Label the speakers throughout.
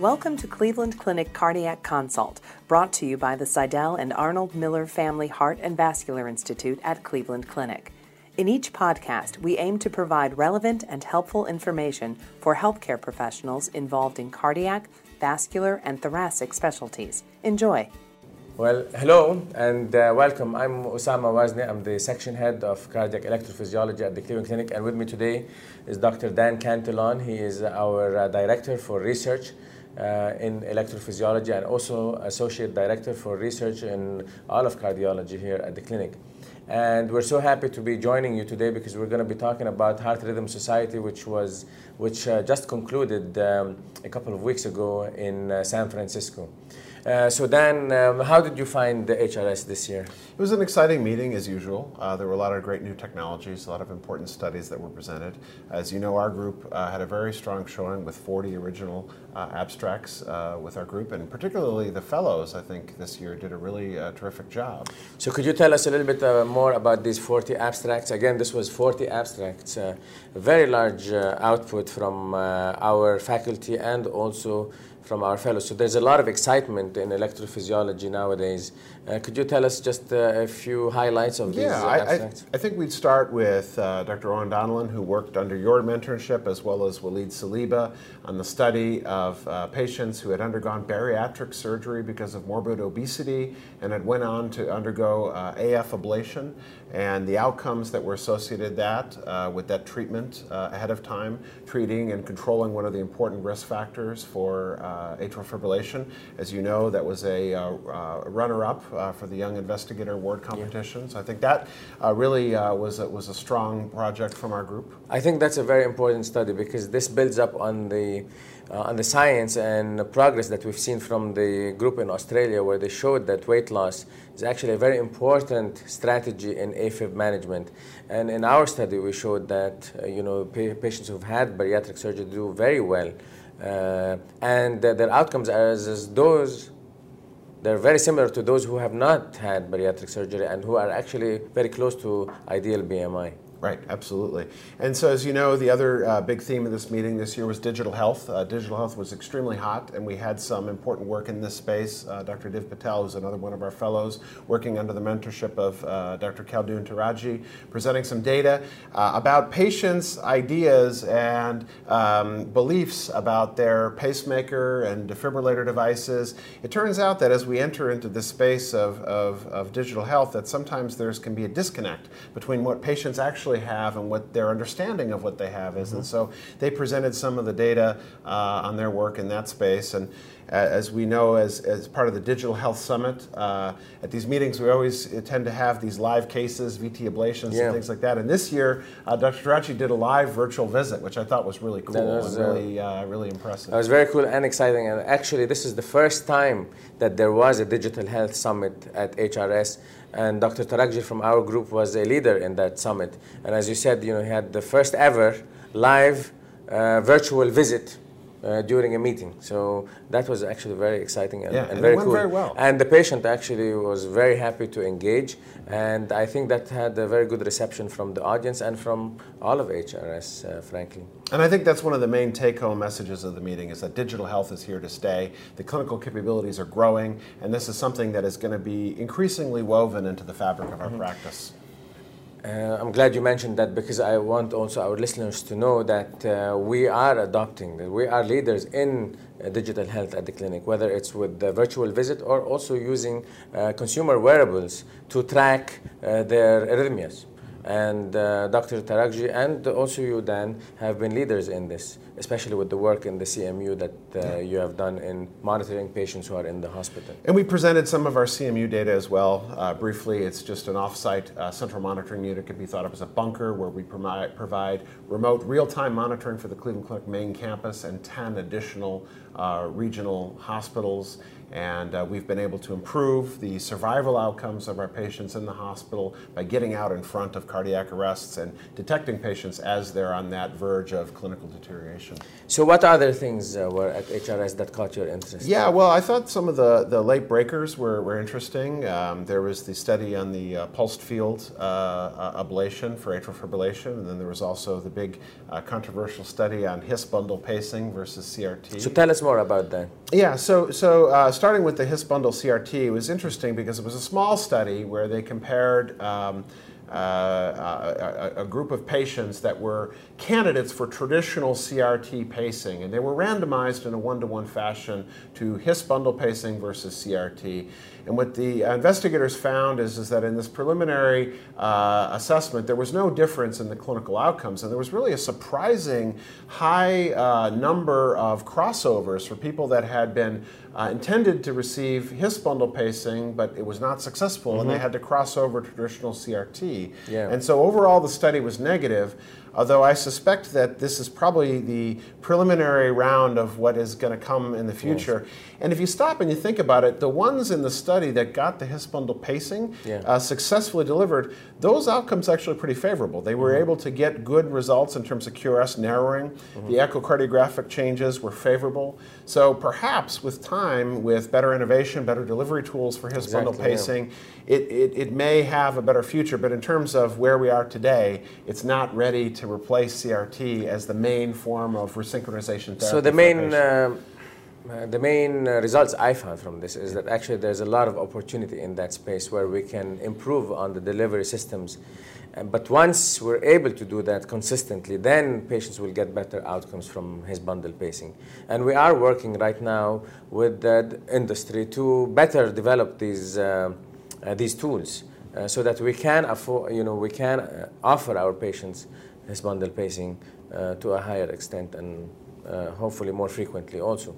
Speaker 1: Welcome to Cleveland Clinic Cardiac Consult, brought to you by the Sydell and Arnold Miller Family Heart and Vascular Institute at Cleveland Clinic. In each podcast, we aim to provide relevant and helpful information for healthcare professionals involved in cardiac, vascular, and thoracic specialties. Enjoy.
Speaker 2: Well, hello and uh, welcome. I'm Oussama Wazni. I'm the section head of cardiac electrophysiology at the Cleveland Clinic, and with me today is Dr. Dan Cantillon. He is our uh, director for research in electrophysiology and also associate director for research in all of cardiology here at the clinic. And we're so happy to be joining you today because we're going to be talking about Heart Rhythm Society, which was which uh, just concluded um, a couple of weeks ago in uh, San Francisco. Uh, so Dan, um, how did you find the HRS this year?
Speaker 3: It was an exciting meeting as usual. Uh, there were a lot of great new technologies, a lot of important studies that were presented. As you know, our group uh, had a very strong showing with 40 original uh, abstracts uh, with our group, and particularly the fellows, I think, this year did a really uh, terrific job.
Speaker 2: So could you tell us a little bit more about these 40 abstracts? Again, this was 40 abstracts, a very large output from our faculty and also from our fellows. So there's a lot of excitement in electrophysiology nowadays. Uh, could you tell us just uh, a few highlights of
Speaker 3: yeah,
Speaker 2: these
Speaker 3: uh, I, I, I, think we'd start with uh, Dr. Eoin Donnellan, who worked under your mentorship, as well as Walid Saliba, on the study of uh, patients who had undergone bariatric surgery because of morbid obesity and had went on to undergo uh, AF ablation and the outcomes that were associated that uh, with that treatment uh, ahead of time, treating and controlling one of the important risk factors for uh, atrial fibrillation. As you know, that was a uh, uh, runner-up uh, for the Young Investigator Award competition. Yeah. So I think that really was a, was a strong project from our group.
Speaker 2: I think that's a very important study because this builds up on the on the science and the progress that we've seen from the group in Australia, where they showed that weight loss is actually a very important strategy in AFib management. And in our study, we showed that uh, you know pa- patients who've had bariatric surgery do very well, uh, and their outcomes are as, as those they're very similar to those who have not had bariatric surgery and who are actually very close to ideal BMI.
Speaker 3: Right, absolutely. And so, as you know, the other uh, big theme of this meeting this year was digital health. Uh, digital health was extremely hot, and we had some important work in this space. Uh, Dr. Div Patel, who's another one of our fellows, working under the mentorship of uh, Dr. Khaldoun Tarakji, presenting some data uh, about patients' ideas and um, beliefs about their pacemaker and defibrillator devices. It turns out that as we enter into this space of, of, of digital health, that sometimes there can be a disconnect between what patients actually actually have and what their understanding of what they have is. Mm-hmm. And so they presented some of the data uh, on their work in that space. And as we know, as, as part of the Digital Health Summit, uh, at these meetings we always tend to have these live cases, VT ablations, yeah. and things like that. And this year, uh, Dr. Tarakji did a live virtual visit, which I thought was really cool was, and uh, really, uh, really impressive.
Speaker 2: It was very cool and exciting. And actually, this is the first time that there was a Digital Health Summit at HRS. And Dr. Tarakji from our group was a leader in that summit. And as you said, you know, he had the first ever live uh, virtual visit uh, during a meeting. So that was actually very exciting and,
Speaker 3: yeah,
Speaker 2: and,
Speaker 3: and
Speaker 2: very
Speaker 3: cool.
Speaker 2: Very
Speaker 3: well.
Speaker 2: And the patient actually was very happy to engage, and I think that had a very good reception from the audience and from all of HRS, uh, frankly.
Speaker 3: And I think that's one of the main take-home messages of the meeting is that digital health is here to stay. The clinical capabilities are growing, and this is something that is going to be increasingly woven into the fabric of our mm-hmm. practice.
Speaker 2: Uh, I'm glad you mentioned that because I want also our listeners to know that uh, we are adopting, that we are leaders in uh, digital health at the clinic, whether it's with the virtual visit or also using uh, consumer wearables to track uh, their arrhythmias and uh, Dr. Tarakji and also you, Dan, have been leaders in this, especially with the work in the CMU that uh, you have done in monitoring patients who are in the hospital.
Speaker 3: And we presented some of our CMU data as well. Uh, briefly, it's just an off-site uh, central monitoring unit. It could be thought of as a bunker where we provide, provide remote real-time monitoring for the Cleveland Clinic main campus and 10 additional uh, regional hospitals and uh, we've been able to improve the survival outcomes of our patients in the hospital by getting out in front of cardiac arrests and detecting patients as they're on that verge of clinical deterioration.
Speaker 2: So, what other things uh, were at HRS that caught your interest?
Speaker 3: Yeah, well, I thought some of the, the late breakers were, were interesting. Um, there was the study on the uh, pulsed field uh, ablation for atrial fibrillation, and then there was also the big uh, controversial study on His bundle pacing versus CRT.
Speaker 2: So, tell us more about that.
Speaker 3: Yeah, so, so uh, starting with the His bundle CRT, was interesting because it was a small study where they compared. Um, uh, a, a, group of patients that were candidates for traditional CRT pacing, and they were randomized in a one to one fashion to His bundle pacing versus CRT. And what the investigators found is, is that in this preliminary uh, assessment, there was no difference in the clinical outcomes, and there was really a surprising high uh, number of crossovers for people that had been uh, intended to receive His bundle pacing, but it was not successful, mm-hmm. and they mm-hmm. had to cross over to traditional CRT. Yeah. And so overall, the study was negative although I suspect that this is probably the preliminary round of what is going to come in the future. Yes. And if you stop and you think about it, the ones in the study that got the His bundle pacing yeah. uh, successfully delivered, those outcomes actually pretty favorable. They were mm-hmm. able to get good results in terms of QRS narrowing. Mm-hmm. The echocardiographic changes were favorable. So perhaps with time, with better innovation, better delivery tools for His exactly, bundle pacing, yeah. it, it, it may have a better future. But in terms of where we are today, it's not ready to replace CRT as the main form of resynchronization therapy.
Speaker 2: So the main uh, uh, the main uh, results I found from this is that actually there's a lot of opportunity in that space where we can improve on the delivery systems. Uh, but once we're able to do that consistently, then patients will get better outcomes from His bundle pacing. And we are working right now with the industry to better develop these, uh, uh, these tools uh, so that we can, afford, you know, we can offer our patients His bundle pacing to a higher extent and uh, hopefully more frequently also.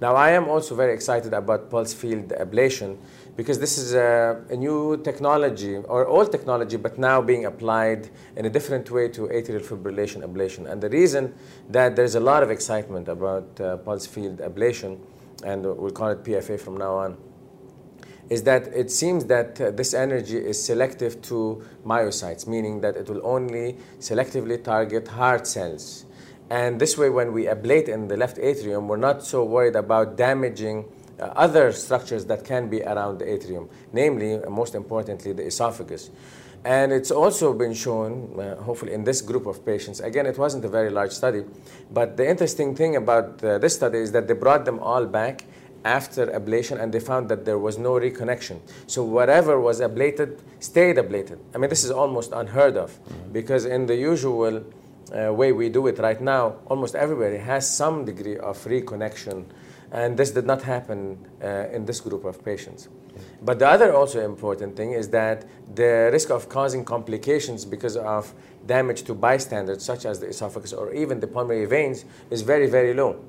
Speaker 2: Now, I am also very excited about pulse field ablation because this is a, a, new technology or old technology, but now being applied in a different way to atrial fibrillation ablation. And the reason that there's a lot of excitement about uh, pulse field ablation, and we'll call it PFA from now on, is that it seems that uh, this energy is selective to myocytes, meaning that it will only selectively target heart cells. And this way, when we ablate in the left atrium, we're not so worried about damaging uh, other structures that can be around the atrium, namely, uh, most importantly, the esophagus. And it's also been shown, uh, hopefully, in this group of patients. Again, it wasn't a very large study, but the interesting thing about uh, this study is that they brought them all back after ablation and they found that there was no reconnection. So whatever was ablated stayed ablated. I mean, this is almost unheard of mm-hmm. because in the usual uh, way we do it right now, almost everybody has some degree of reconnection, and this did not happen uh, in this group of patients. But the other also important thing is that the risk of causing complications because of damage to bystanders, such as the esophagus or even the pulmonary veins, is very, very low.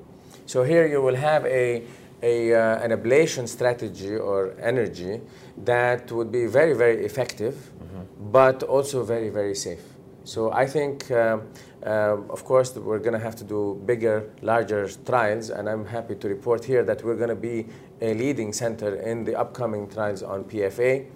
Speaker 2: So here you will have a, a, uh, an ablation strategy or energy that would be very, very effective, mm-hmm. but also very, very safe. So I think, um, um, of course, we're going to have to do bigger, larger trials, and I'm happy to report here that we're going to be a leading center in the upcoming trials on PFA,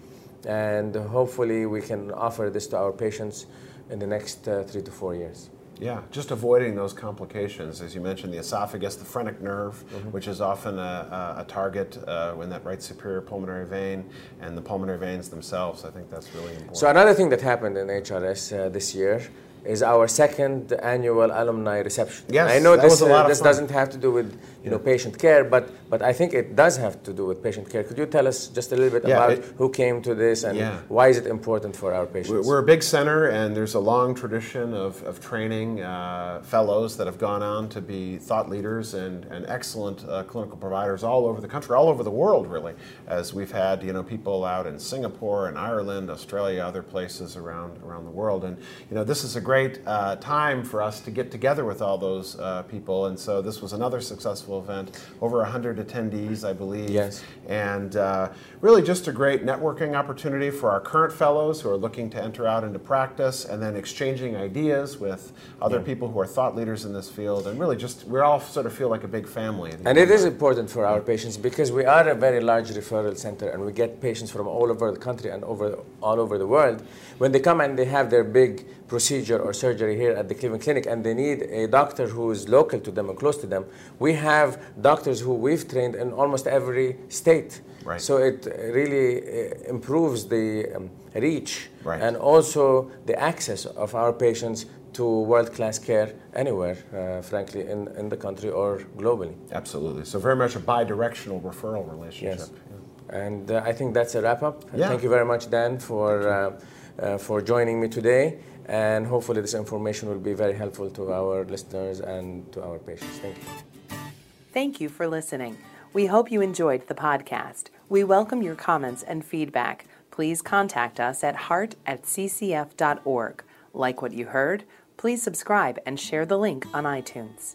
Speaker 2: and hopefully we can offer this to our patients in the next uh, three to four years.
Speaker 3: Yeah, just avoiding those complications. As you mentioned, the esophagus, the phrenic nerve, mm-hmm. which is often a, a target uh, in that right superior pulmonary vein, and the pulmonary veins themselves. I think that's really important.
Speaker 2: So, another thing that happened in HRS uh, this year is our second annual alumni reception.
Speaker 3: Yes,
Speaker 2: I know this,
Speaker 3: uh,
Speaker 2: this doesn't have to do with you know patient care, but but I think it does have to do with patient care. Could you tell us just a little bit yeah, about it, who came to this and yeah. why is it important for our patients?
Speaker 3: We're a big center, and there's a long tradition of, of training uh, fellows that have gone on to be thought leaders and, and excellent uh, clinical providers all over the country, all over the world, really. As we've had you know people out in Singapore and Ireland, Australia, other places around around the world, and you know this is a great uh, time for us to get together with all those uh, people. And so this was another successful event, over 100 attendees, I believe.
Speaker 2: Yes.
Speaker 3: And uh, really just a great networking opportunity for our current fellows who are looking to enter out into practice and then exchanging ideas with other
Speaker 2: Yeah.
Speaker 3: people who are thought leaders in this field. And really just, we all sort of feel like a big family.
Speaker 2: And it is important for our patients because we are a very large referral center and we get patients from all over the country and over all over the world. When they come and they have their big procedure or surgery here at the Cleveland Clinic and they need a doctor who is local to them and close to them, we have doctors who we've trained in almost every state.
Speaker 3: Right.
Speaker 2: So it really uh, improves the um, reach
Speaker 3: Right.
Speaker 2: and also the access of our patients to world-class care anywhere, uh, frankly, in, in the country or globally.
Speaker 3: Absolutely. So very much a bi-directional referral relationship.
Speaker 2: Yes. And uh, I think that's a wrap up.
Speaker 3: Yeah.
Speaker 2: Thank you very much, Dan, for, uh, uh, for joining me today. And hopefully, this information will be very helpful to our listeners and to our patients. Thank you.
Speaker 1: Thank you for listening. We hope you enjoyed the podcast. We welcome your comments and feedback. Please contact us at heart at ccf.org. Like what you heard? Please subscribe and share the link on iTunes.